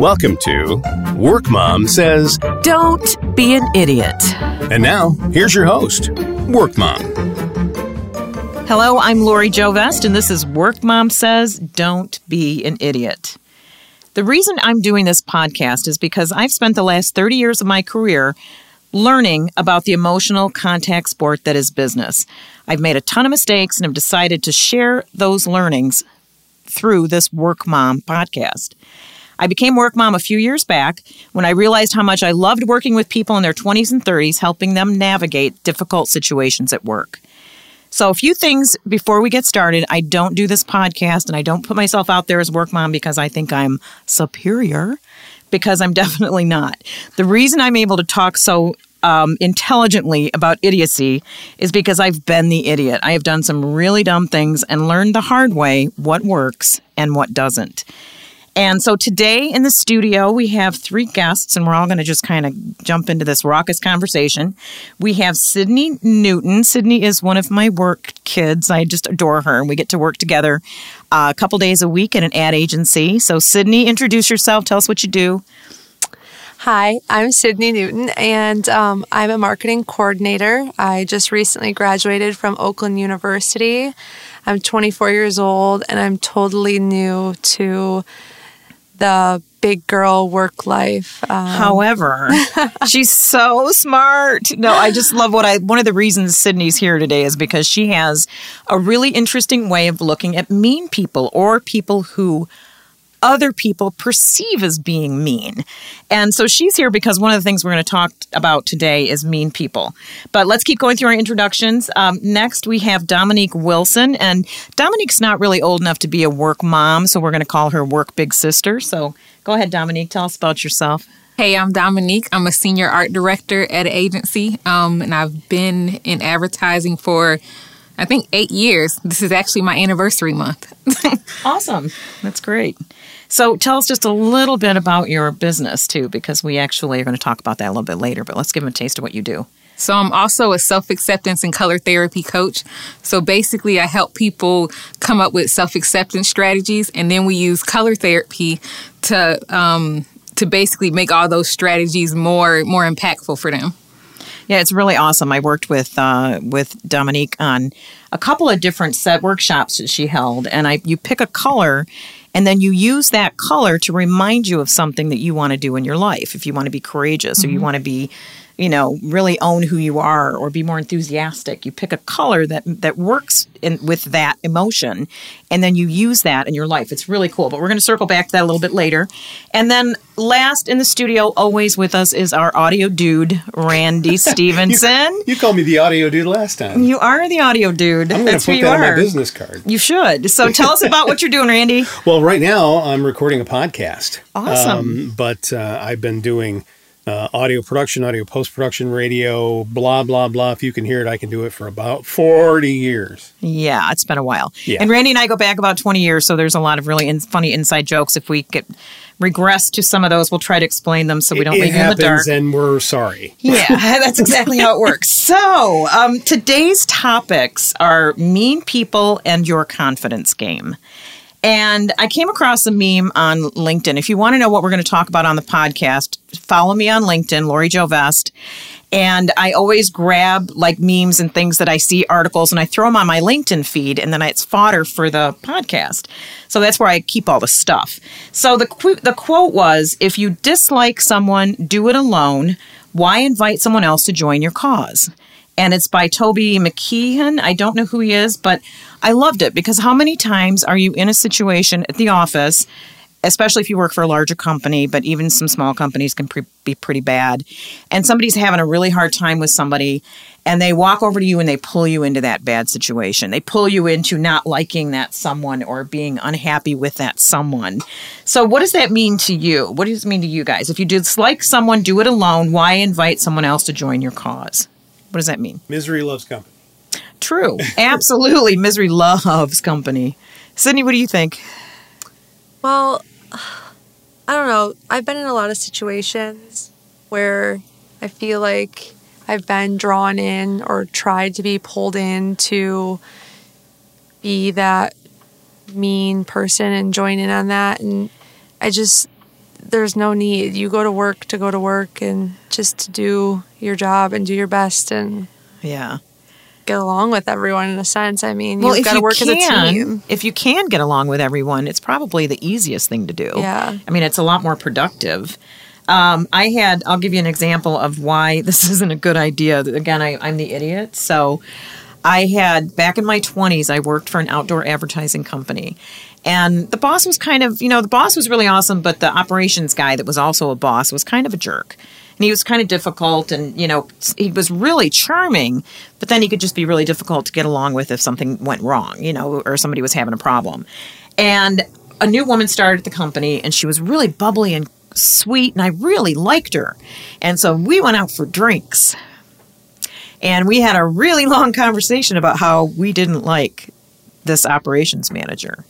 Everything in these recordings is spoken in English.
Welcome to Work Mom Says. Don't be an idiot. And now, here's your host, Work Mom. Hello, I'm Lori Jo Vest, and this is Work Mom Says Don't Be an Idiot. The reason I'm doing this podcast is because I've spent the last 30 years of my career learning about the emotional contact sport that is business. I've made a ton of mistakes and have decided to share those learnings through this Work Mom podcast. I became work mom a few years back when I realized how much I loved working with people in their 20s and 30s, helping them navigate difficult situations at work. So, a few things before we get started. I don't do this podcast and I don't put myself out there as work mom because I think I'm superior, because I'm definitely not. The reason I'm able to talk so um, intelligently about idiocy is because I've been the idiot. I have done some really dumb things and learned the hard way what works and what doesn't. And so today in the studio, we have three guests, and we're all going to just kind of jump into this raucous conversation. We have Sydney Newton. Sydney is one of my work kids. I just adore her, and we get to work together uh, a couple days a week at an ad agency. So, Sydney, introduce yourself. Tell us what you do. Hi, I'm Sydney Newton, and um, I'm a marketing coordinator. I just recently graduated from Oakland University. I'm 24 years old, and I'm totally new to the big girl work life. Um, However, she's so smart. No, I just love what I. One of the reasons Sydney's here today is because she has a really interesting way of looking at mean people or people who other people perceive as being mean. And so she's here because one of the things we're going to talk about today is mean people. But let's keep going through our introductions. Um, next, we have Dominique Wilson. And Dominique's not really old enough to be a work mom, so we're going to call her work big sister. So go ahead, Dominique. Tell us about yourself. Hey, I'm Dominique. I'm a senior art director at an agency, um, and I've been in advertising for I think eight years. This is actually my anniversary month. awesome. That's great. So tell us just a little bit about your business too, because we actually are going to talk about that a little bit later, but let's give them a taste of what you do. So I'm also a self-acceptance and color therapy coach. So basically I help people come up with self-acceptance strategies and then we use color therapy to um, to basically make all those strategies more more impactful for them. Yeah, it's really awesome. I worked with uh, with Dominique on a couple of different set workshops that she held, and I you pick a color and then you use that color to remind you of something that you want to do in your life. If you want to be courageous mm-hmm. or you mm-hmm. want to be you know really own who you are or be more enthusiastic. You pick a color that that works in, with that emotion and then you use that in your life. It's really cool but we're going to circle back to that a little bit later. And then last in the studio always with us is our audio dude randy stephenson. you, you called me the audio dude last time. You are the audio dude. I'm going to put that on my business card. You should. So tell us about what you're doing randy. Well right now i'm recording a podcast. Awesome. Um, but uh, i've been doing uh, audio production, audio post production, radio, blah, blah, blah. If you can hear it, I can do it for about 40 years. Yeah, it's been a while. Yeah. And Randy and I go back about 20 years, so there's a lot of really in- funny inside jokes. If we get regress to some of those, we'll try to explain them so we don't it, leave you in the dark. And we're sorry. Yeah, that's exactly how it works. So, um, today's topics are mean people and your confidence game. And I came across a meme on LinkedIn. If you want to know what we're going to talk about on the podcast, follow me on LinkedIn, Lori Jo Vest. And I always grab like memes and things that I see articles and I throw them on my LinkedIn feed and then it's fodder for the podcast. So that's where I keep all the stuff. So the qu- the quote was if you dislike someone, do it alone. Why invite someone else to join your cause? And it's by Toby McKeehan. I don't know who he is, but I loved it because how many times are you in a situation at the office, especially if you work for a larger company, but even some small companies can pre- be pretty bad, and somebody's having a really hard time with somebody, and they walk over to you and they pull you into that bad situation. They pull you into not liking that someone or being unhappy with that someone. So, what does that mean to you? What does it mean to you guys? If you dislike someone, do it alone. Why invite someone else to join your cause? What does that mean? Misery loves company. True. Absolutely. Misery loves company. Sydney, what do you think? Well, I don't know. I've been in a lot of situations where I feel like I've been drawn in or tried to be pulled in to be that mean person and join in on that. And I just, there's no need. You go to work to go to work and just to do your job and do your best and Yeah. get along with everyone in a sense. I mean, Well, you've got to you work as a can, team. if you can get along with everyone, it's probably the easiest thing to do. Yeah. I mean, it's a lot more productive. Um, I had, I'll give you an example of why this isn't a good idea. Again, I, I'm the idiot. So I had, back in my 20s, I worked for an outdoor advertising company. And the boss was kind of, you know, the boss was really awesome, but the operations guy that was also a boss was kind of a jerk. And he was kind of difficult and, you know, he was really charming, but then he could just be really difficult to get along with if something went wrong, you know, or somebody was having a problem. And a new woman started at the company and she was really bubbly and sweet and I really liked her. And so we went out for drinks. And we had a really long conversation about how we didn't like this operations manager.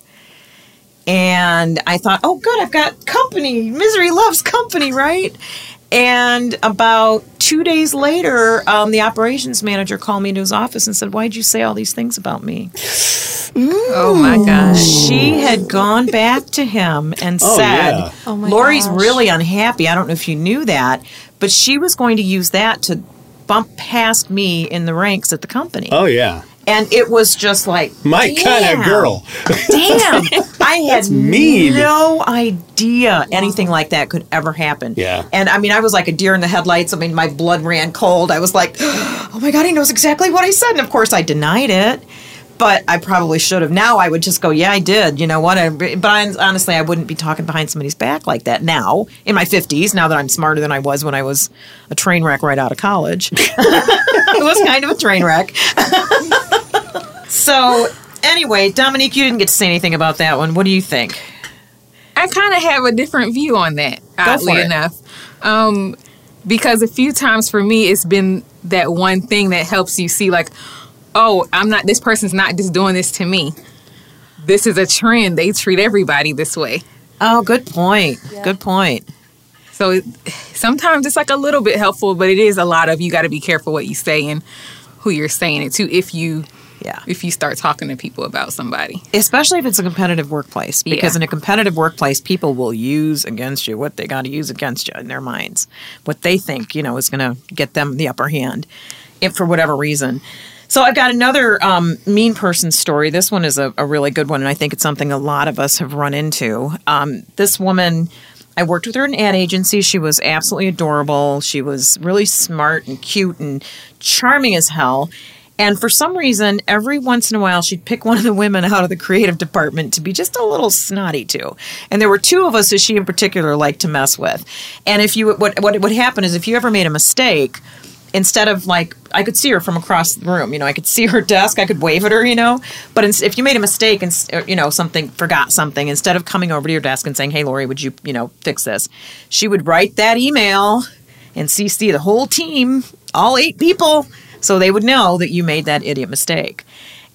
And I thought, oh, good, I've got company. Misery loves company, right? And about two days later, um, the operations manager called me into his office and said, Why'd you say all these things about me? Oh my gosh. She had gone back to him and Oh, said, yeah. Oh Lori's gosh. really unhappy. I don't know if you knew that, but she was going to use that to bump past me in the ranks at the company. Oh yeah, And it was just like, my kind of girl. Damn. I had mean. no idea anything like that could ever happen. Yeah. And I mean, I was like a deer in the headlights. I mean, my blood ran cold. I was like, oh my God, he knows exactly what I said. And of course, I denied it. But I probably should have. Now I would just go, yeah, I did. You know what? I, but I, honestly, I wouldn't be talking behind somebody's back like that now in my 50s, now that I'm smarter than I was when I was a train wreck right out of college. it was kind of a train wreck. so, anyway, Dominique, you didn't get to say anything about that one. What do you think? I kind of have a different view on that, Go oddly enough. Um, because a few times for me, it's been that one thing that helps you see, like, oh, I'm not, this person's not just doing this to me. This is a trend. They treat everybody this way. Oh, good point. Good point. So it, sometimes it's like a little bit helpful, but it is a lot of you got to be careful what you say and who you're saying it to if you Yeah. if you start talking to people about somebody. Especially if it's a competitive workplace, because Yeah. in a competitive workplace, people will use against you what they got to use against you in their minds, what they think you know is going to get them the upper hand, if for whatever reason. So I've got another um, mean person story. This one is a, a really good one, and I think it's something a lot of us have run into. Um, this woman, I worked with her in an ad agency. She was absolutely adorable. She was really smart and cute and charming as hell. And for some reason, every once in a while, she'd pick one of the women out of the creative department to be just a little snotty to. And there were two of us that she in particular liked to mess with. And if you what what would happen is if you ever made a mistake, instead of like I could see her from across the room, you know, I could see her desk, I could wave at her, you know. But if you made a mistake and uh, you know something forgot something, instead of coming over to your desk and saying, "Hey, Lori, would you you know fix this?" She would write that email and CC the whole team, all eight people, so they would know that you made that idiot mistake.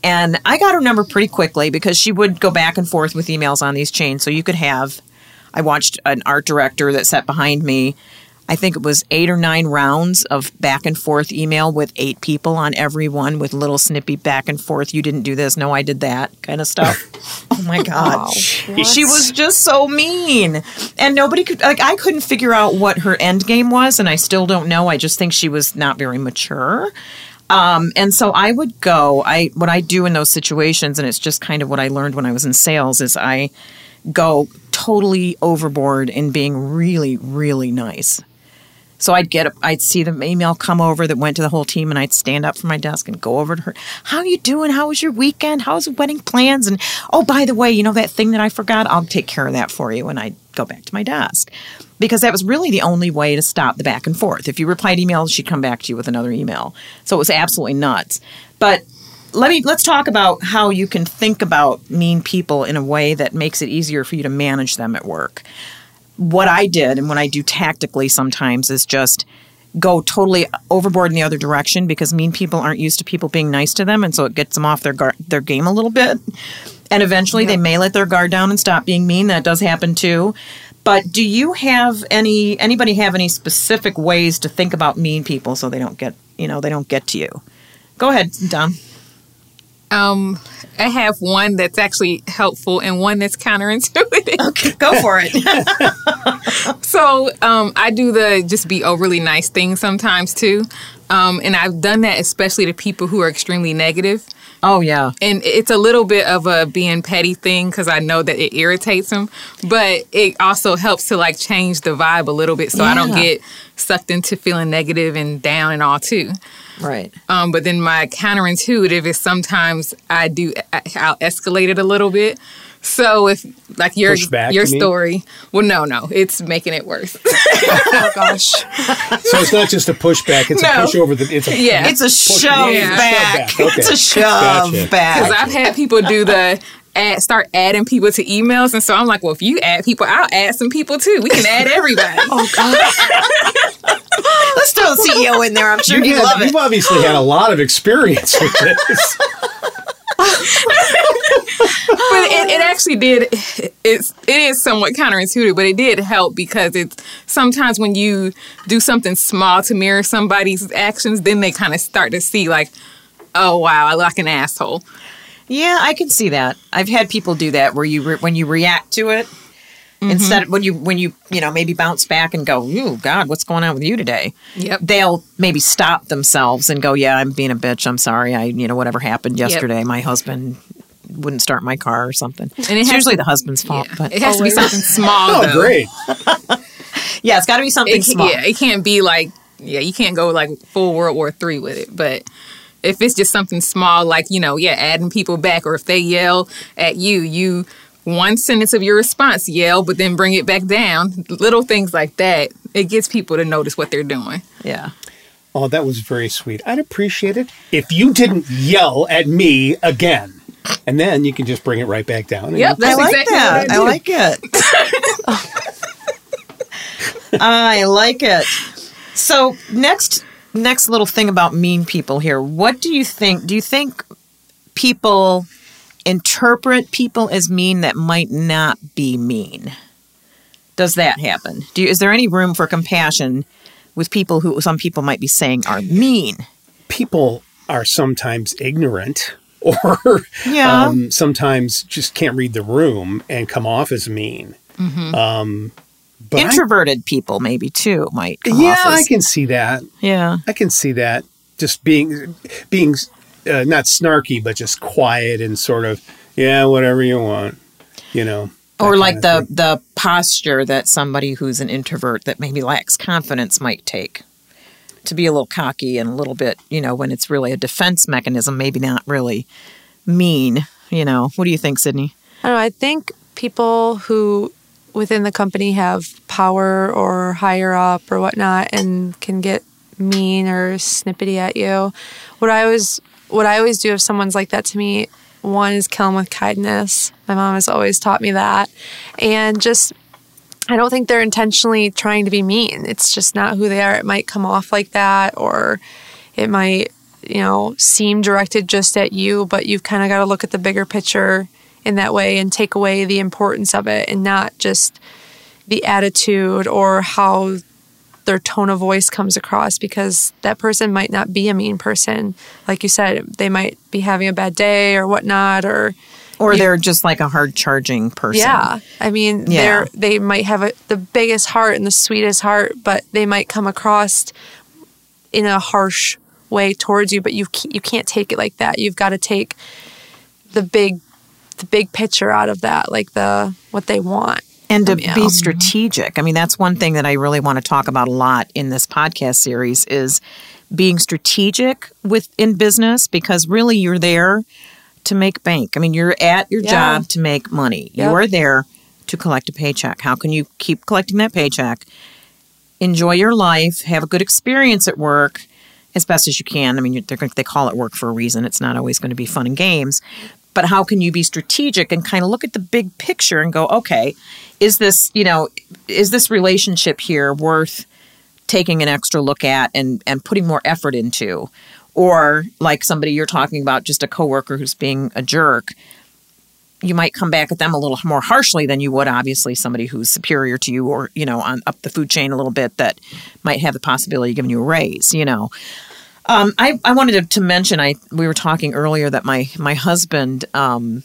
And I got her number pretty quickly because she would go back and forth with emails on these chains. So you could have, I watched an art director that sat behind me. I think it was eight or nine rounds of back and forth email with eight people on every one with little snippy back and forth. You didn't do this. No, I did that kind of stuff. oh my God. She was just so mean. And nobody could, like, I couldn't figure out what her end game was. And I still don't know. I just think she was not very mature. Um, and so I would go. I what I do in those situations, and it's just kind of what I learned when I was in sales, is I go totally overboard in being really, really nice. So I'd get, I'd see the email come over that went to the whole team, and I'd stand up from my desk and go over to her. How you doing? How was your weekend? How's the wedding plans? And oh, by the way, you know that thing that I forgot? I'll take care of that for you. And I'd go back to my desk because that was really the only way to stop the back and forth. If you replied emails, she'd come back to you with another email. So it was absolutely nuts. But let me let's talk about how you can think about mean people in a way that makes it easier for you to manage them at work what I did and what I do tactically sometimes is just go totally overboard in the other direction because mean people aren't used to people being nice to them, and so it gets them off their guard, their game a little bit. And eventually, they may let their guard down and stop being mean. That does happen too. But do you have any anybody have any specific ways to think about mean people so they don't get you know they don't get to you? Go ahead, Dom. Um, I have one that's actually helpful and one that's counterintuitive. Okay, go for it. So um, I do the just be overly nice thing sometimes too. Um, and I've done that especially to people who are extremely negative. oh yeah. And it's a little bit of a being petty thing because I know that it irritates them, but it also helps to like change the vibe a little bit so I don't get sucked into feeling negative and down and all too. Right. Um, but then my counterintuitive is sometimes I do I'll escalate it a little bit. So if like your back, your you mean? story, well, no, no, it's making it worse. Oh gosh. So it's not just a pushback; it's a No. push over the. It's a Yeah. It's a shove Yeah. back. Shove back, It's a shove Gotcha. back. Because I've had people do the add, start adding people to emails, and so I'm like, well, if you add people, I'll add some people too. We can add everybody. Oh god. Let's throw a CEO in there. I'm sure You've, he'd had- love it. you've obviously had a lot of experience with this. but it, it actually did. It's it is somewhat counterintuitive, but it did help because it's sometimes when you do something small to mirror somebody's actions, then they kind of start to see like, oh wow, I look like an asshole. Yeah, I can see that. I've had people do that where you re- when you react to it mm-hmm. instead of when you when you you know maybe bounce back and go, "Ooh, God, what's going on with you today?" Yep. They'll maybe stop themselves and go, "Yeah, I'm being a bitch. I'm sorry. I you know whatever happened yesterday. My husband wouldn't start my car or something." it it's has usually to- the husband's fault, but It has to be something small. Oh, though. great! yeah, it's got to be something It, small. yeah, it can't be like yeah, you can't go like full World War Three with it, but. If it's just something small, like you know, yeah, adding people back, or if they yell at you, you one sentence of your response yell, but then bring it back down. Little things like that, it gets people to notice what they're doing. Yeah. Oh, that was very sweet. I'd appreciate it if you didn't yell at me again, and then you can just bring it right back down. and Yep, I like exactly that. I I, like it. I like it. So next, next little thing about mean people here. What do you think? Do you think people interpret people as mean that might not be mean? Does that happen? Do you, is there any room for compassion with people who some people might be saying are mean? people are sometimes ignorant or Yeah. um, sometimes just can't read the room and come off as mean. Mm-hmm. Um, but I- Introverted people maybe too might. Come yeah, off as, I can see that. Yeah. I can see that. Just being being uh, not snarky, but just quiet and sort of yeah, whatever you want, you know. or like the thing. the posture that somebody who's an introvert that maybe lacks confidence might take to be a little cocky and a little bit you know when it's really a defense mechanism maybe not really mean you know what do you think sydney I know. I think people who within the company have power or higher up or whatnot and can get mean or snippety at you. What I always what I always do if someone's like that to me, one is kill them with kindness. My mom has always taught me that. And just I don't think they're intentionally trying to be mean. It's just not who they are. It might come off like that or it might, you know, seem directed just at you, but you've kind of got to look at the bigger picture in that way and take away the importance of it and not just the attitude or how their tone of voice comes across because that person might not be a mean person. Like you said, they might be having a bad day or whatnot or or they're just like a hard charging person yeah, I mean, Yeah. they're they might have a, the biggest heart and the sweetest heart, but they might come across in a harsh way towards you. But you you can't take it like that. You've got to take the big the big picture out of that, like the what they want. and to you. be strategic i mean that's one thing that i really want to talk about a lot in this podcast series is being strategic with in business because really you're there to make bank. I mean you're at your Yeah. job to make money. Yep. you are there to collect a paycheck. How can you keep collecting that paycheck? Enjoy your life. Have a good experience at work as best as you can. I mean they're, they call it work for a reason. It's not always going to be fun and games. But how can you be strategic and kind of look at the big picture and go okay is this you know is this relationship here worth taking an extra look at and and putting more effort into or like somebody you're talking about just a coworker who's being a jerk you might come back at them a little more harshly than you would obviously somebody who's superior to you or you know on up the food chain a little bit that might have the possibility of giving you a raise you know. Um, I, I wanted to, to mention I we were talking earlier that my my husband um,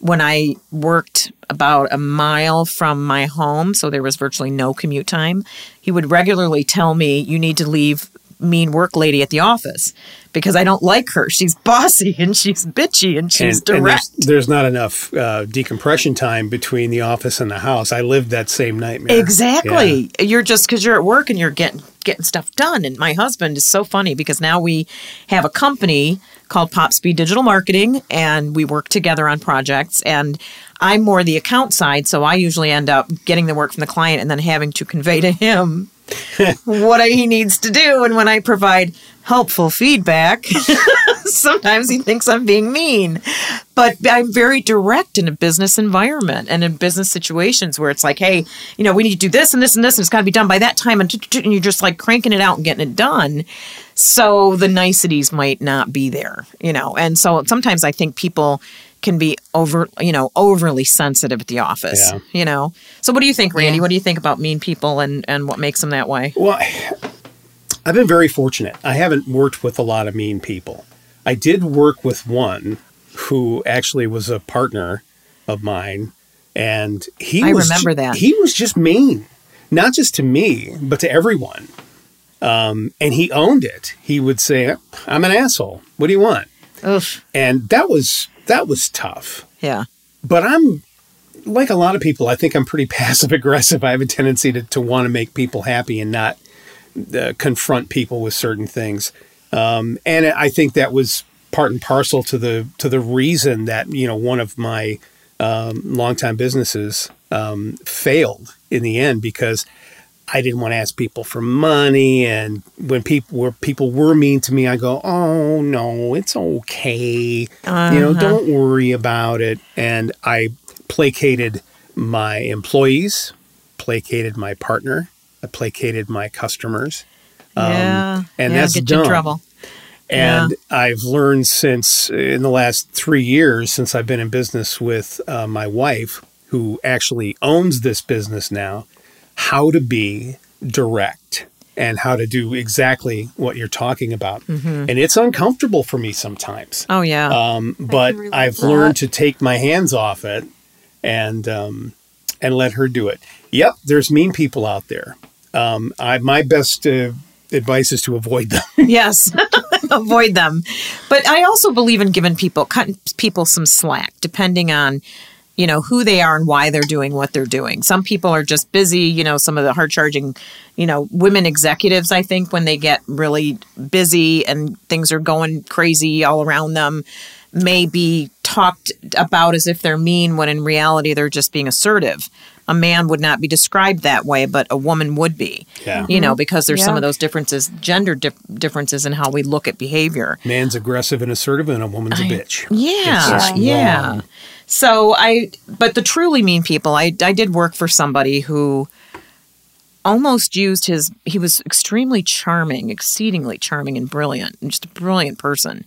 when I worked about a mile from my home, so there was virtually no commute time, he would regularly tell me, "You need to leave mean work lady at the office because I don't like her. She's bossy and she's bitchy and she's and, and direct." there's, there's not enough uh, decompression time between the office and the house. I lived that same nightmare. Exactly. You're just because you're at work and you're getting getting stuff done. And my husband is so funny because now we have a company called Pop Speed Digital Marketing, and we work together on projects. And I'm more the account side, so I usually end up getting the work from the client and then having to convey to him what he needs to do. And when I provide helpful feedback, sometimes he thinks I'm being mean. But I'm very direct in a business environment and in business situations where it's like, hey, you know, we need to do this and this and this, and it's got to be done by that time. And, and you're just like cranking it out and getting it done. So the niceties might not be there, you know. And so sometimes I think people can be over, you know, overly sensitive at the office, Yeah. you know. So what do you think, Randy? What do you think about mean people and and what makes them that way? Well, I've been very fortunate. I haven't worked with a lot of mean people. I did work with one who actually was a partner of mine, and he I was remember ju- that. he was just mean, not just to me, but to everyone. Um, and he owned it. He would say, "I'm an asshole. What do you want?" Oof. And that was that was tough. Yeah. But I'm like a lot of people. I think I'm pretty passive aggressive. I have a tendency to, to want to make people happy and not uh, confront people with certain things. Um, and I think that was part and parcel to the to the reason that you know one of my um, longtime businesses um, failed in the end because I didn't want to ask people for money, and when people were people were mean to me, I go, "Oh no, it's okay. You know, don't worry about it." And I placated my employees, placated my partner, I placated my customers. yeah. and yeah, that's get you in trouble. And I've learned since in the last three years, since I've been in business with uh, my wife, who actually owns this business now, how to be direct and how to do exactly what you're talking about. And it's uncomfortable for me sometimes. Oh yeah. Um, but I've learned to take my hands off it and um, and let her do it. Yep, there's mean people out there. Um, I, my best uh, advice is to avoid them. yes. Avoid them. But I also believe in giving people cutting people some slack depending on you know who they are and why they're doing what they're doing. Some people are just busy, you know, some of the hard charging, you know, women executives I think when they get really busy and things are going crazy all around them may be talked about as if they're mean when in reality they're just being assertive. A man would not be described that way, but a woman would be. Yeah. You know, because there's some of those differences, gender dif- differences in how we look at behavior. Man's aggressive and assertive, and a woman's a bitch. Yeah, It's just yeah. So I, but the truly mean people, I, I did work for somebody who almost used his. He was extremely charming, exceedingly charming and brilliant, and just a brilliant person,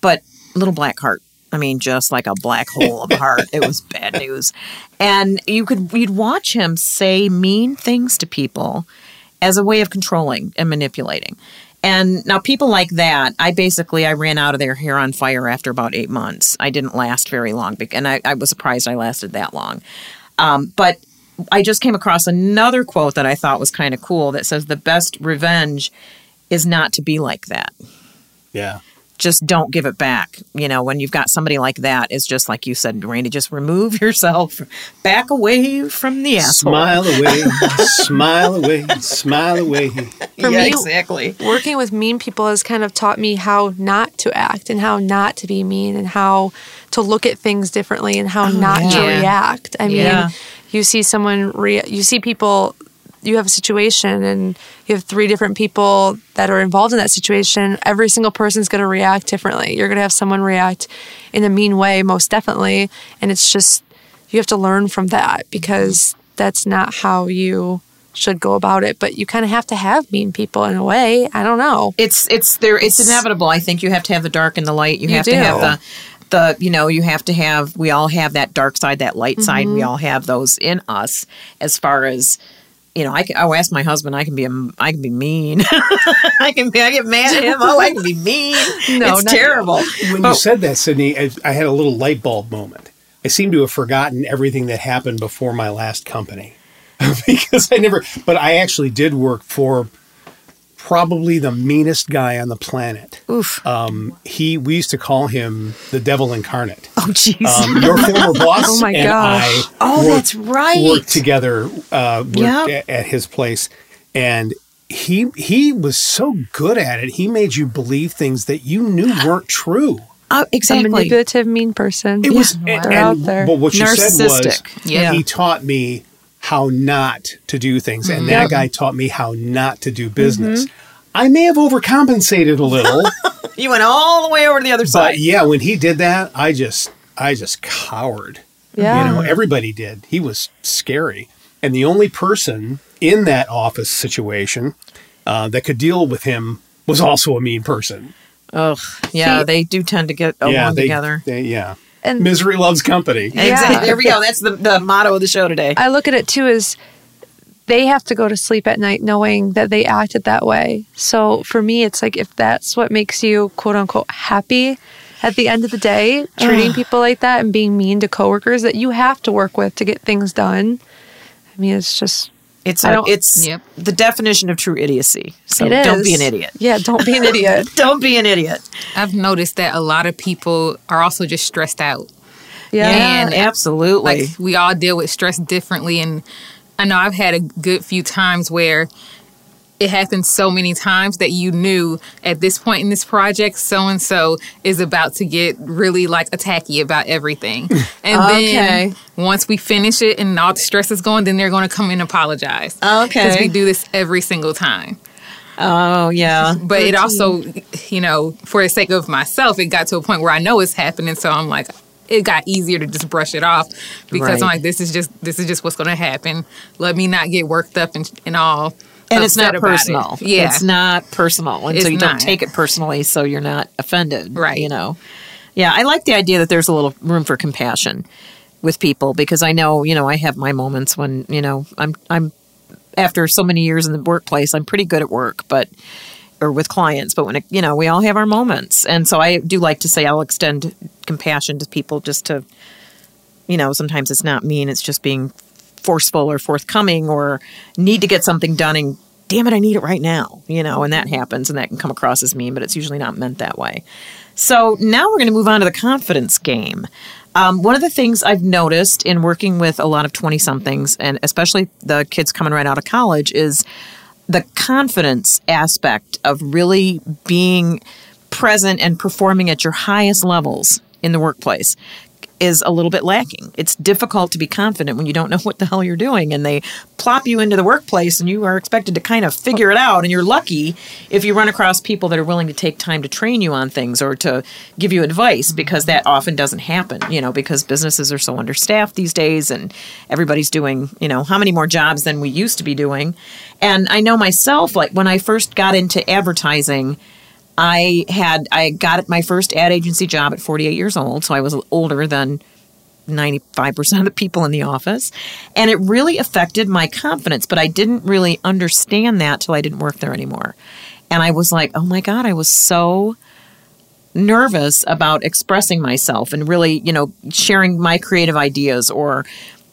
but little black heart. I mean, just like a black hole of a heart. It was bad news, and you could you'd watch him say mean things to people as a way of controlling and manipulating. And now people like that, I basically I ran out of their hair on fire after about eight months. I didn't last very long, and I, I was surprised I lasted that long. Um, but I just came across another quote that I thought was kind of cool that says the best revenge is not to be like that. Yeah. Just don't give it back. You know, when you've got somebody like that, it's just like you said, Randy, just remove yourself, back away from the asshole. Smile away, smile away, smile away. For yeah, me- exactly. working with mean people has kind of taught me how not to act and how not to be mean and how to look at things differently and how oh, not to react. I Yeah. mean, you see someone, rea- you see people, you have a situation and you have three different people that are involved in that situation. Every single person's going to react differently. You're going to have someone react in a mean way, most definitely. And it's just, you have to learn from that because that's not how you should go about it. But you kind of have to have mean people in a way. I don't know. it's it's there it's inevitable i think you have to have the dark and the light you, You have do. to have the the you know you have to have we all have that dark side that light side Mm-hmm. we all have those in us as far as you know, I can, I'll ask my husband. I can be a, I can be mean. I can be, I get mad at him. Oh, I can be mean. No, it's not terrible. When you said that, Sydney, I, I had a little light bulb moment. I seem to have forgotten everything that happened before my last company because I never, but I actually did work for probably the meanest guy on the planet. Oof. Um, he, we used to call him the devil incarnate. oh, jeez. Um, your former boss Oh my and gosh. I Oh, worked- that's right. worked together uh, worked Yep. at, at his place, and he he was so good at it. He made you believe things that you knew weren't true. oh, A exactly. manipulative, mean person. It was They're and, out there. But what you said was, Narcissistic. Yeah. he taught me how not to do things, and Mm-hmm. that guy taught me how not to do business. I may have overcompensated a little, You went all the way over to the other side. but yeah, when he did that, I just I just cowered. Yeah. You know, everybody did. He was scary. And the only person in that office situation uh, that could deal with him was also a mean person. Ugh. Yeah, See- they do tend to get along yeah, they, together. they- yeah. And- Misery loves company. Exactly. There we go. That's the, the motto of the show today. I look at it too as they have to go to sleep at night knowing that they acted that way. So for me, it's like if that's what makes you quote unquote happy at the end of the day, treating people like that and being mean to coworkers that you have to work with to get things done. I mean, it's just It's I a, don't- it's Yep. the definition of true idiocy. So it is. don't be an idiot. Yeah, don't be an idiot. Don't be an idiot. I've noticed that a lot of people are also just stressed out. Yeah. And absolutely. Like we all deal with stress differently, and I know I've had a good few times where it happened so many times that you knew at this point in this project, so and so is about to get really like attacky about everything. And Okay. then once we finish it and all the stress is going, then they're going to come and apologize. Okay. Because we do this every single time. oh yeah. But it also, you know, for the sake of myself, it got to a point where I know it's happening. So I'm like, it got easier to just brush it off because Right. I'm like, this is just this is just what's going to happen. Let me not get worked up and, and all. And it's not about it. personal. Yeah, It's not personal. And so It's you don't not. take it personally so you're not offended. Right. You know. Yeah, I like the idea that there's a little room for compassion with people because I know, you know, I have my moments when, you know, I'm I'm after so many years in the workplace, I'm pretty good at work, but or with clients, but when it, you know, we all have our moments. And so I do like to say I'll extend compassion to people just to you know, sometimes it's not mean, it's just being forceful or forthcoming or need to get something done and damn it, I need it right now, you know, and that happens and that can come across as mean, but it's usually not meant that way. So now we're going to move on to the confidence game. Um, one of the things I've noticed in working with a lot of 20 somethings, and especially the kids coming right out of college, is the confidence aspect of really being present and performing at your highest levels in the workplace is a little bit lacking. It's difficult to be confident when you don't know what the hell you're doing and they plop you into the workplace and you are expected to kind of figure it out and you're lucky if you run across people that are willing to take time to train you on things or to give you advice because that often doesn't happen, you know, because businesses are so understaffed these days and everybody's doing, you know, how many more jobs than we used to be doing. And I know myself like when I first got into advertising, I had I got my first ad agency job at 48 years old, so I was older than 95% of the people in the office, and it really affected my confidence, but I didn't really understand that till I didn't work there anymore. And I was like, "Oh my god, I was so nervous about expressing myself and really, you know, sharing my creative ideas or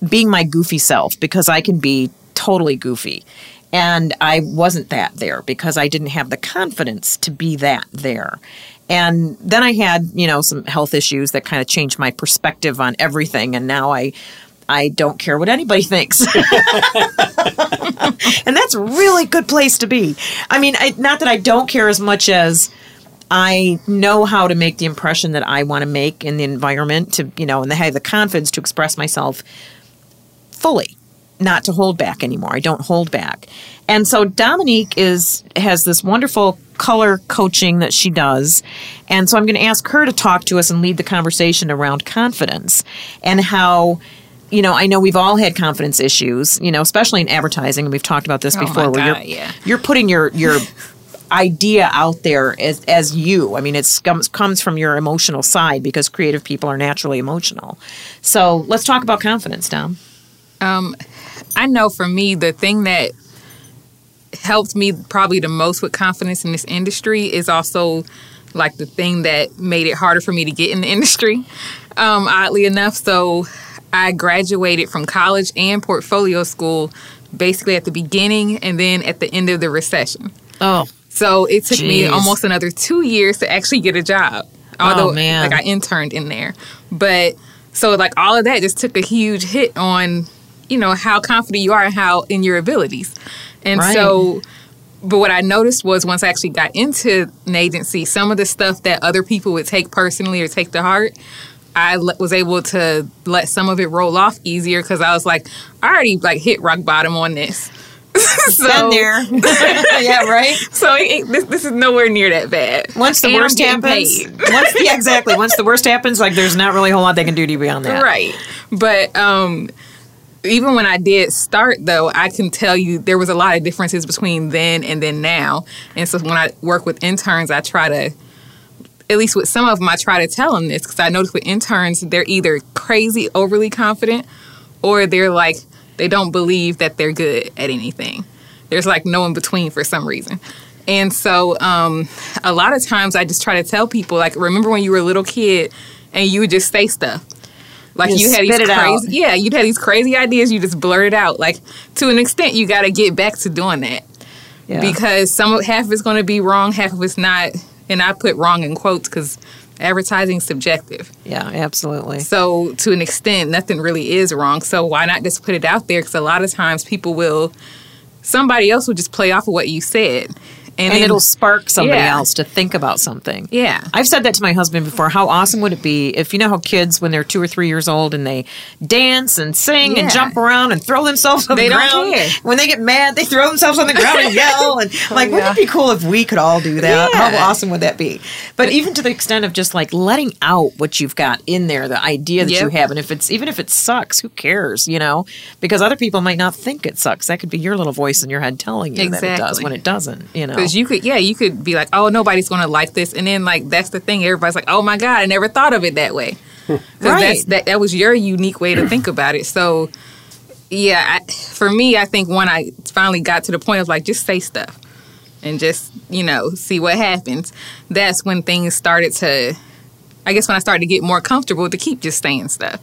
being my goofy self because I can be totally goofy. And I wasn't that there because I didn't have the confidence to be that there. And then I had, you know, some health issues that kind of changed my perspective on everything. And now I, I don't care what anybody thinks. and that's a really good place to be. I mean, I, not that I don't care as much as I know how to make the impression that I want to make in the environment to, you know, and I have the confidence to express myself fully, not to hold back anymore. I don't hold back. And so Dominique is has this wonderful color coaching that she does. And so I'm going to ask her to talk to us and lead the conversation around confidence and how you know, I know we've all had confidence issues, you know, especially in advertising, and we've talked about this Oh before where God, you're yeah. you're putting your your idea out there as as you. I mean, it comes comes from your emotional side because creative people are naturally emotional. So let's talk about confidence, Dom. Um, I know for me, the thing that helped me probably the most with confidence in this industry is also like the thing that made it harder for me to get in the industry. Um, oddly enough, so I graduated from college and portfolio school basically at the beginning and then at the end of the recession. Oh, So it took me almost another two years to actually get a job. Although Oh, man. like I interned in there. But so like all of that just took a huge hit on, you know, how confident you are and how in your abilities. And Right. so but what I noticed was once I actually got into an agency, some of the stuff that other people would take personally or take to heart, I le- was able to let some of it roll off easier because I was like, I already like hit rock bottom on this. so, been there. yeah, right. so it, it- this, this is nowhere near that bad. Once the And worst happens, paid. once yeah, exactly. Once the worst happens, like there's not really a whole lot they can do to you beyond that. Right. But um even when I did start though, I can tell you there was a lot of differences between then and then now. And so when I work with interns, I try to at least with some of them, I try to tell them this because I notice with interns, they're either crazy, overly confident, or they're like, they don't believe that they're good at anything. There's like no in between for some reason. And so um, a lot of times I just try to tell people, like, remember when you were a little kid and you would just say stuff? Like Just you had these out. crazy, yeah, you'd had these crazy ideas. You just blurt it out. Like to an extent, you got to get back to doing that Yeah. because some half of it's going to be wrong, half of it's not. And I put wrong in quotes because advertising is subjective. yeah, absolutely. So to an extent, nothing really is wrong. So why not just put it out there? Because a lot of times people will, somebody else will just play off of what you said, And then- it'll spark somebody Yeah. else to think about something. yeah. I've said that to my husband before. How awesome would it be if you know how kids, when they're two or three years old, and they dance and sing and jump around and throw themselves on They the don't ground. care. When they get mad, they throw themselves on the ground and yell. And oh, like, wouldn't it be cool if we could all do that? Yeah. How awesome would that be? But even to the extent of just like letting out what you've got in there, the idea that you have, and if it's even if it sucks, who cares? You know, because other people might not think it sucks. That could be your little voice in your head telling you that it does when it doesn't. You know. Because you could, yeah, you could be like, oh, nobody's going to like this, and then like that's the thing. Everybody's like, oh my god, I never thought of it that way. 'Cause Right. that that was your unique way to think about it. So, yeah, I, for me, I think when I finally got to the point of like just say stuff and just you know see what happens. That's when things started to. I guess when I started to get more comfortable to keep just saying stuff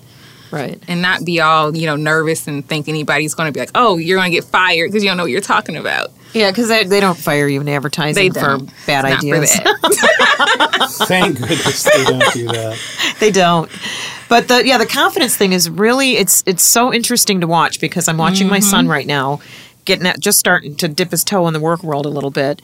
right. and not be all you know nervous and think anybody's going to be like, oh, you're going to get fired because you don't know what you're talking about. Yeah, because they, they don't fire you in advertising They for don't. bad Not for ideas. that. Thank goodness they don't do that. they don't. But the yeah, the confidence thing is really it's it's so interesting to watch because I'm watching my son mm-hmm. right now, getting at, just starting to dip his toe in the work world a little bit.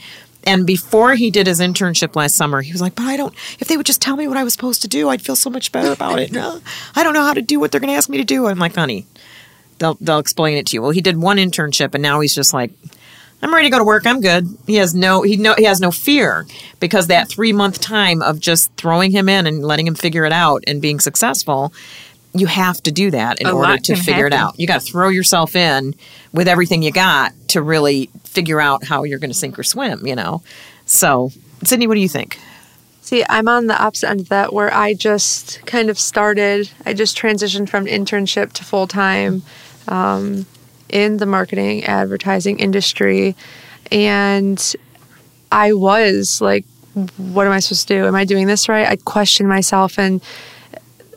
And before he did his internship last summer, he was like, "But I don't. If they would just tell me what I was supposed to do, I'd feel so much better about it. No, I don't know how to do what they're going to ask me to do." I'm like, "Honey, they'll they'll explain it to you." Well, he did one internship, and now he's just like, I'm ready to go to work. I'm good. He has no he no he has no fear because that three month time of just throwing him in and letting him figure it out and being successful, you have to do that in A order to can figure it out. You got to throw yourself in with everything you got to really figure out how you're going to sink or swim. You know. So, Sydney, what do you think? See, I'm on the opposite end of that where I just kind of started, I just transitioned from internship to full time um, in the marketing advertising industry. And I was like, what am I supposed to do? Am I doing this right? I questioned myself and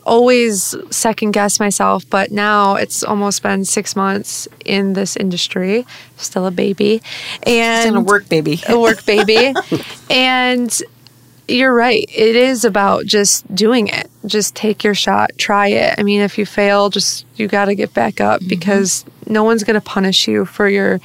always second guess myself. But now it's almost been six months in this industry, still a baby. And going to work, baby. a work baby. and you're right. It is about just doing it. Just take your shot, try it. I mean, if you fail, just you got to get back up mm-hmm. because no one's going to punish you for your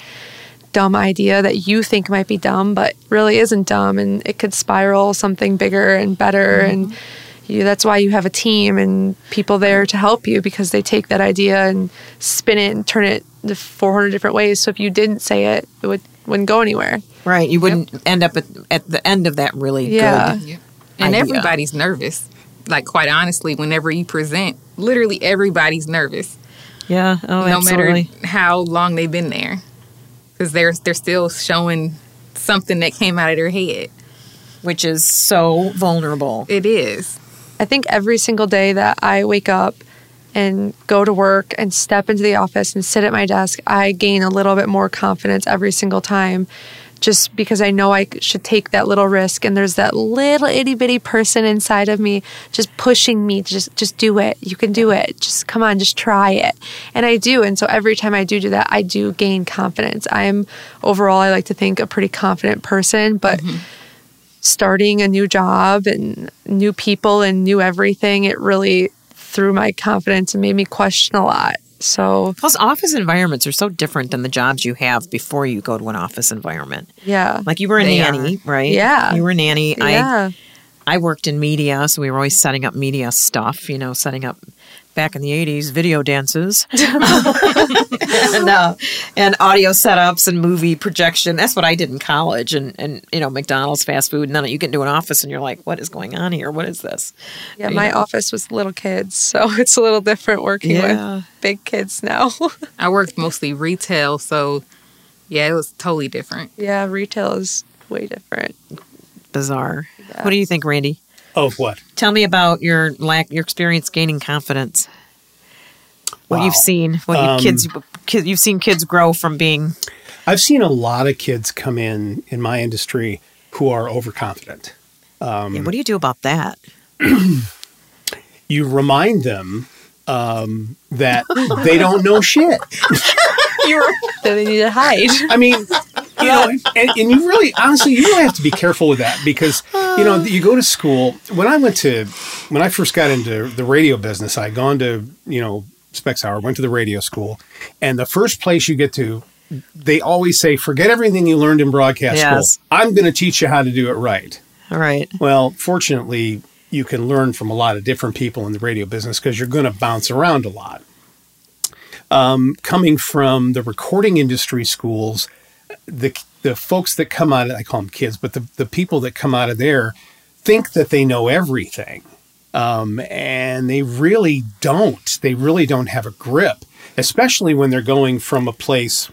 dumb idea that you think might be dumb, but really isn't dumb. And it could spiral something bigger and better. And mm-hmm. You, that's why you have a team and people there to help you because they take that idea and spin it and turn it to 400 different ways. So if you didn't say it, it would, wouldn't go anywhere. Right. You wouldn't end up at, at the end of that really Yeah. good. And idea. everybody's nervous. Like quite honestly, whenever you present, literally everybody's nervous, Yeah. Oh, no absolutely. matter how long they've been there, because they're they're still showing something that came out of their head. Which is so vulnerable. It is. I think every single day that I wake up and go to work and step into the office and sit at my desk, I gain a little bit more confidence every single time just because I know I should take that little risk and there's that little itty bitty person inside of me just pushing me to just just do it. You can do it. Just come on, just try it. And I do. And so every time I do do that, I do gain confidence. I'm overall I like to think a pretty confident person, but mm-hmm. Starting a new job and new people and new everything, it really threw my confidence and made me question a lot. So, plus, office environments are so different than the jobs you have before you go to an office environment. Yeah, like you were a they nanny, are. right? Yeah, you were a nanny. Yeah. I I worked in media, so we were always setting up media stuff. You know, setting up back in the 80s video dances. And, uh, and audio setups and movie projection. That's what i did in college and, and you know mcdonald's fast food and then you get into an office and you're like what is going on here? What is this? Yeah you my know? office was little kids so it's a little different working yeah. with big kids now. I worked mostly retail so yeah it was totally different. Yeah retail is way different. Bizarre yeah. what do you think randy of what? Tell me about your lack, your experience gaining confidence. What wow. you've seen, what um, you kids, you've seen kids grow from being. I've seen a lot of kids come in in my industry who are overconfident. Um, yeah, what do you do about that? you remind them um, that they don't know shit. You're, they need to hide. I mean, you know, and, and you really, honestly, you really have to be careful with that because, you know, you go to school. When I went to, when I first got into the radio business, I gone to, you know, Specs Howard, went to the radio school, and the first place you get to, they always say, forget everything you learned in broadcast yes. school. I'm going to teach you how to do it right. All right. Well, fortunately, you can learn from a lot of different people in the radio business because you're going to bounce around a lot. Um, coming from the recording industry schools, the the folks that come out of I call them kids, but the, the people that come out of there think that they know everything. Um, and they really don't. They really don't have a grip, especially when they're going from a place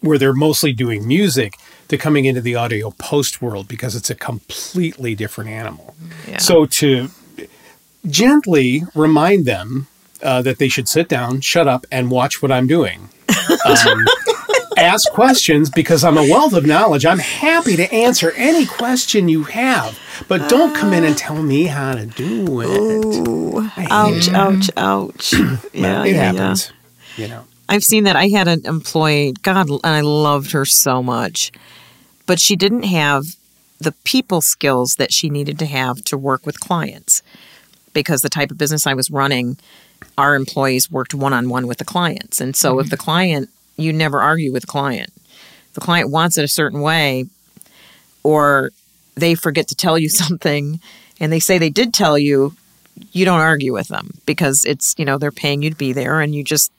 where they're mostly doing music to coming into the audio post world because it's a completely different animal. Yeah. So to gently remind them uh, that they should sit down, shut up, and watch what I'm doing. Um, ask questions because I'm a wealth of knowledge. I'm happy to answer any question you have, but don't come in and tell me how to do it. Ooh, ouch, ouch, ouch. yeah, it yeah, happens. Yeah. You know. I've seen that. I had an employee, God, and I loved her so much, but she didn't have the people skills that she needed to have to work with clients because the type of business I was running, our employees worked one on one with the clients. And so mm-hmm. if the client you never argue with the client. the client wants it a certain way, or they forget to tell you something and they say they did tell you, you don't argue with them because it's, you know, they're paying you to be there and you just,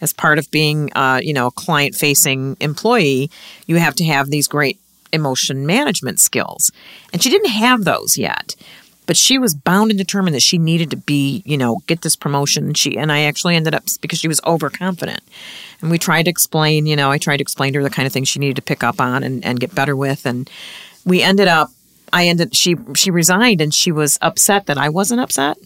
as part of being, uh, you know, a client facing employee, you have to have these great emotion management skills. And she didn't have those yet but she was bound and determined that she needed to be, you know, get this promotion. She and I actually ended up because she was overconfident. And we tried to explain, you know, I tried to explain to her the kind of things she needed to pick up on and, and get better with. And we ended up I ended she she resigned and she was upset that I wasn't upset.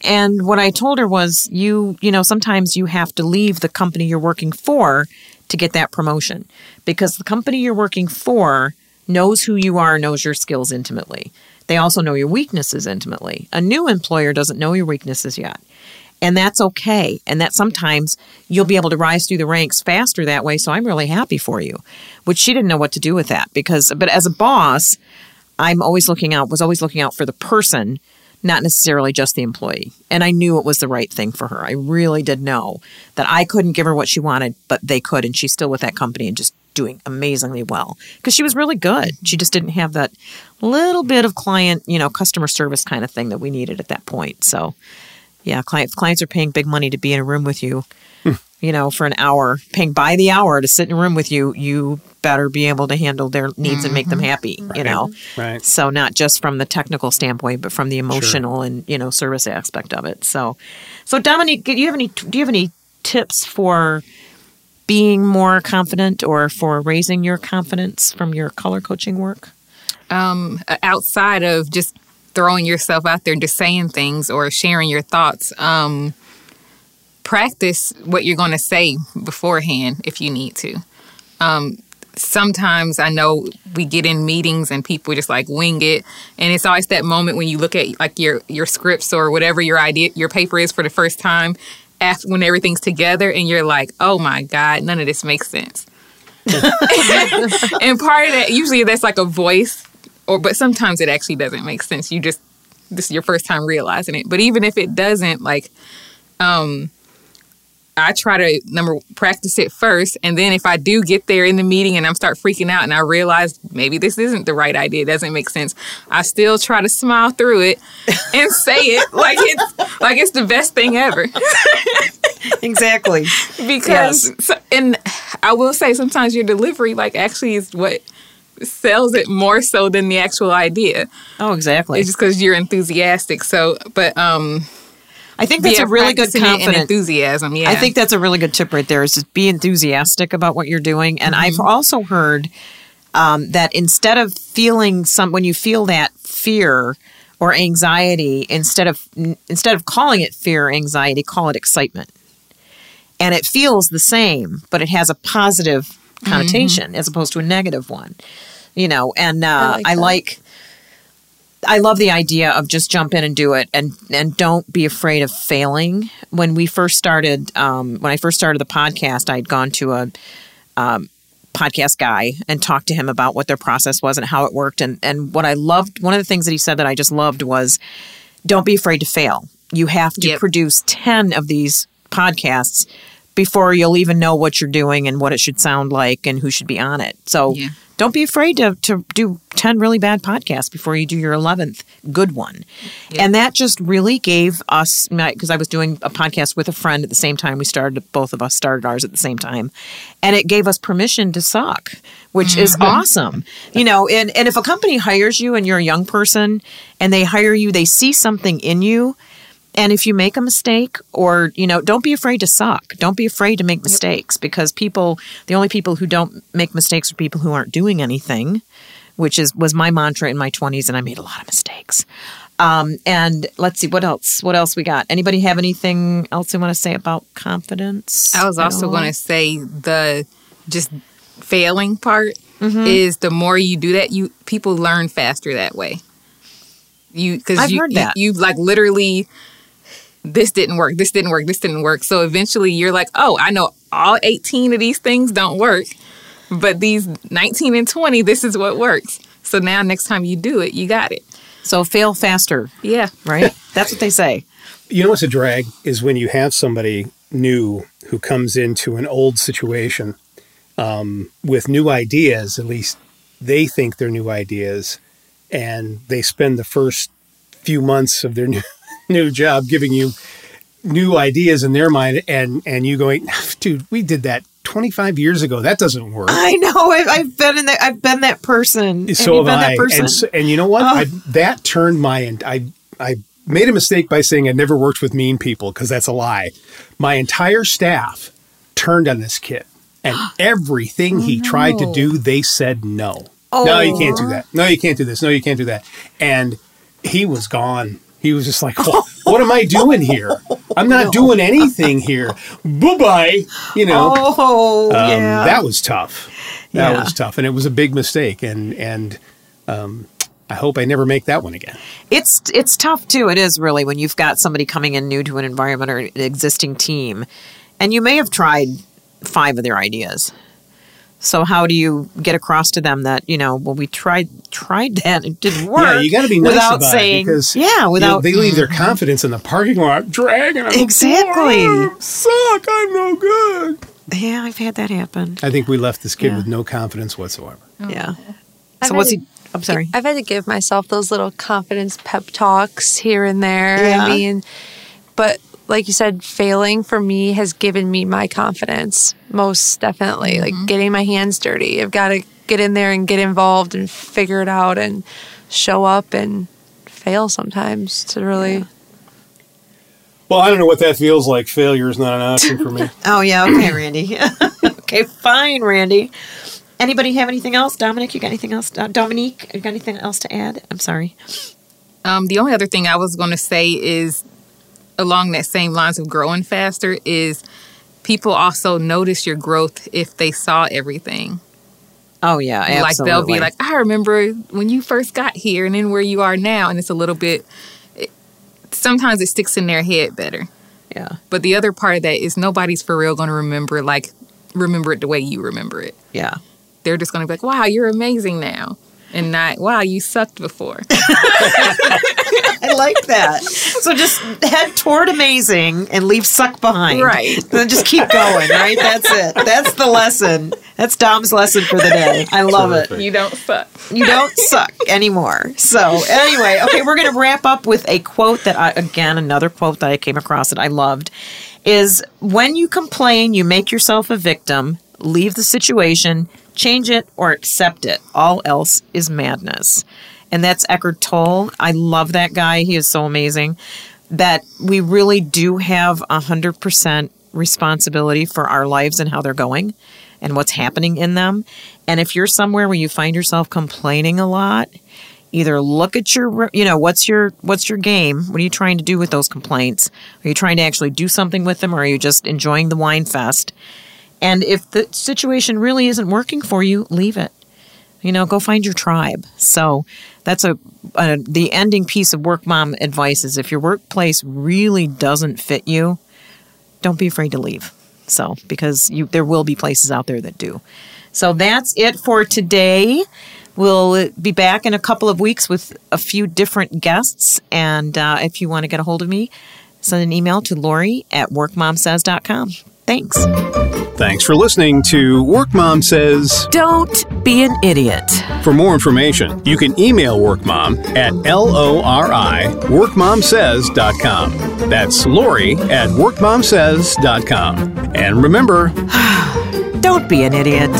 And what I told her was you, you know, sometimes you have to leave the company you're working for to get that promotion because the company you're working for knows who you are, knows your skills intimately. They also know your weaknesses intimately. A new employer doesn't know your weaknesses yet. And that's okay. And that sometimes you'll be able to rise through the ranks faster that way. So I'm really happy for you. Which she didn't know what to do with that because, but as a boss, I'm always looking out, was always looking out for the person, not necessarily just the employee. And I knew it was the right thing for her. I really did know that I couldn't give her what she wanted, but they could. And she's still with that company and just doing amazingly well because she was really good. She just didn't have that little bit of client, you know, customer service kind of thing that we needed at that point. So, yeah, clients clients are paying big money to be in a room with you, hmm. you know, for an hour, paying by the hour to sit in a room with you. You better be able to handle their needs mm-hmm. and make them mm-hmm. happy, right. you know. Right. So not just from the technical standpoint, but from the emotional sure. and you know service aspect of it. So, so Dominique, do you have any? Do you have any tips for? Being more confident or for raising your confidence from your color coaching work? Um, outside of just throwing yourself out there, and just saying things or sharing your thoughts. Um, practice what you're going to say beforehand if you need to. Um, sometimes I know we get in meetings and people just like wing it, and it's always that moment when you look at like your your scripts or whatever your idea your paper is for the first time after when everything's together, and you're like, oh my god, none of this makes sense. and part of that usually that's like a voice, or but sometimes it actually doesn't make sense. You just this is your first time realizing it, but even if it doesn't, like, um I try to number practice it first, and then if I do get there in the meeting and I'm start freaking out and I realize maybe this isn't the right idea, it doesn't make sense, I still try to smile through it and say it like it's like it's the best thing ever. exactly. because so, and I will say sometimes your delivery like actually is what sells it more so than the actual idea. Oh, exactly. It's just because you're enthusiastic. So, but um I think that's a really good confidence. enthusiasm. Yeah, I think that's a really good tip right there is just be enthusiastic about what you're doing. And I've Mm-hmm. also heard um, that instead of feeling some, when you feel that fear or anxiety, instead of instead of calling it fear or anxiety, call it excitement. And it feels the same, but it has a positive Mm-hmm. connotation as opposed to a negative one. You know, and uh, like I like I love the idea of just jump in and do it, and and don't be afraid of failing. When we first started, um, when I first started the podcast, I'd gone to a um, podcast guy and talked to him about what their process was and how it worked. And and what I loved, one of the things that he said that I just loved was, don't be afraid to fail. You have to Yep. produce ten of these podcasts before you'll even know what you're doing and what it should sound like and who should be on it. So Yeah. Don't be afraid to, to do 10 really bad podcasts before you do your 11th good one. And that just really gave us, because I was doing a podcast with a friend at the same time. We started, both of us started ours at the same time. And it gave us permission to suck, which is mm-hmm. awesome. You know, and, and if a company hires you and you're a young person and they hire you, they see something in you. And if you make a mistake or, you know, don't be afraid to suck. Don't be afraid to make mistakes because people, the only people who don't make mistakes are people who aren't doing anything, which is was my mantra in my 20s and I made a lot of mistakes. Um, and let's see what else. What else we got? Anybody have anything else they want to say about confidence? I was also going to say the just failing part Mm-hmm. is the more you do that, you people learn faster that way. You because you, heard you- you like literally this didn't work, this didn't work, this didn't work. So eventually you're like, oh, I know all 18 of these things don't work, but these 19 and 20, this is what works. So now next time you do it, you got it. So fail faster, Yeah. right? That's what they say. You know what's a drag is when you have somebody new who comes into an old situation um, with new ideas. At least they think they're new ideas, and they spend the first few months of their new new job giving you new ideas in their mind, and and you going, dude, we did that 25 years ago. That doesn't work. I know. I've, I've been in that. I've been that person. So have been I. that person? And, so, and you know what? Oh. I, that turned my and I I made a mistake by saying I never worked with mean people because that's a lie. My entire staff turned on this kid, and everything he oh, tried to do, they said no. No, you can't do that. No, you can't do this. No, you can't do that. And he was gone. He was just like, what, what am I doing here? I'm not doing anything here. Bye bye. You know. oh, Um, yeah. That was tough. That Yeah. was tough, and it was a big mistake. And and um, I hope I never make that one again. It's it's tough too. It is really when you've got somebody coming in new to an environment or an existing team, and you may have tried five of their ideas. So how do you get across to them that you know? Well, we tried tried that it didn't work. yeah, you got to be nice without about saying it because yeah, you know, without they leave their confidence in the parking lot, dragging them. Exactly. "Oh, suck. I'm no good. yeah. I've had that happen. I think we left this kid Yeah. with no confidence whatsoever. Oh. Yeah. I've So what's had he? I'm sorry. I've had to give myself those little confidence pep talks here and there. Yeah. I mean, but like you said, failing for me has given me my confidence most definitely. Like getting my hands dirty. I've got to get in there and get involved and figure it out and show up and fail sometimes to really. Well, I don't know what that feels like. Failure is not an option for me. Oh yeah. Okay, Randy. okay, fine, Randy. Anybody have anything else? Dominic, you got anything else? Uh, Dominique, you got anything else to add? I'm sorry. Um, the only other thing I was going to say is along that same lines of growing faster is people also notice your growth if they saw everything. Oh yeah, absolutely. Like they'll be like, I remember when you first got here and then where you are now, and it's a little bit. It, sometimes it sticks in their head better. yeah, But the other part of that is nobody's for real going to remember like remember it the way you remember it. yeah. They're just going to be like, "Wow, you're amazing now," and not, "Wow, you sucked before." I like that. So just head toward amazing and leave suck behind. Right. Then just keep going, right? That's it. That's the lesson. That's Dom's lesson for the day. I love it. you don't suck. You don't suck anymore. So, anyway, okay, we're going to wrap up with a quote that I, again, another quote that I came across that I loved is when you complain, you make yourself a victim, leave the situation, change it, or accept it. All else is madness. And that's Eckhart Tolle. I love that guy. He is so amazing. That we really do have a 100% responsibility for our lives and how they're going and what's happening in them. And if you're somewhere where you find yourself complaining a lot, either look at your you know what's your what's your game what are you trying to do with those complaints are you trying to actually do something with them or are you just enjoying the whine fest and if the situation really isn't working for you leave it. You know go find your tribe. So that's a, a the ending piece of work mom advice is if your workplace really doesn't fit you don't be afraid to leave. So because you there will be places out there that do. So that's it for today. We'll be back in a couple of weeks with a few different guests. And uh, if you want to get a hold of me, send an email to Lori at workmomsays.com. Thanks. Thanks for listening to Work Mom Says. Don't be an idiot. For more information, you can email WorkMom at L-O-R-I workmomsays.com. That's Lori at workmomsays.com. And remember, Don't be an idiot.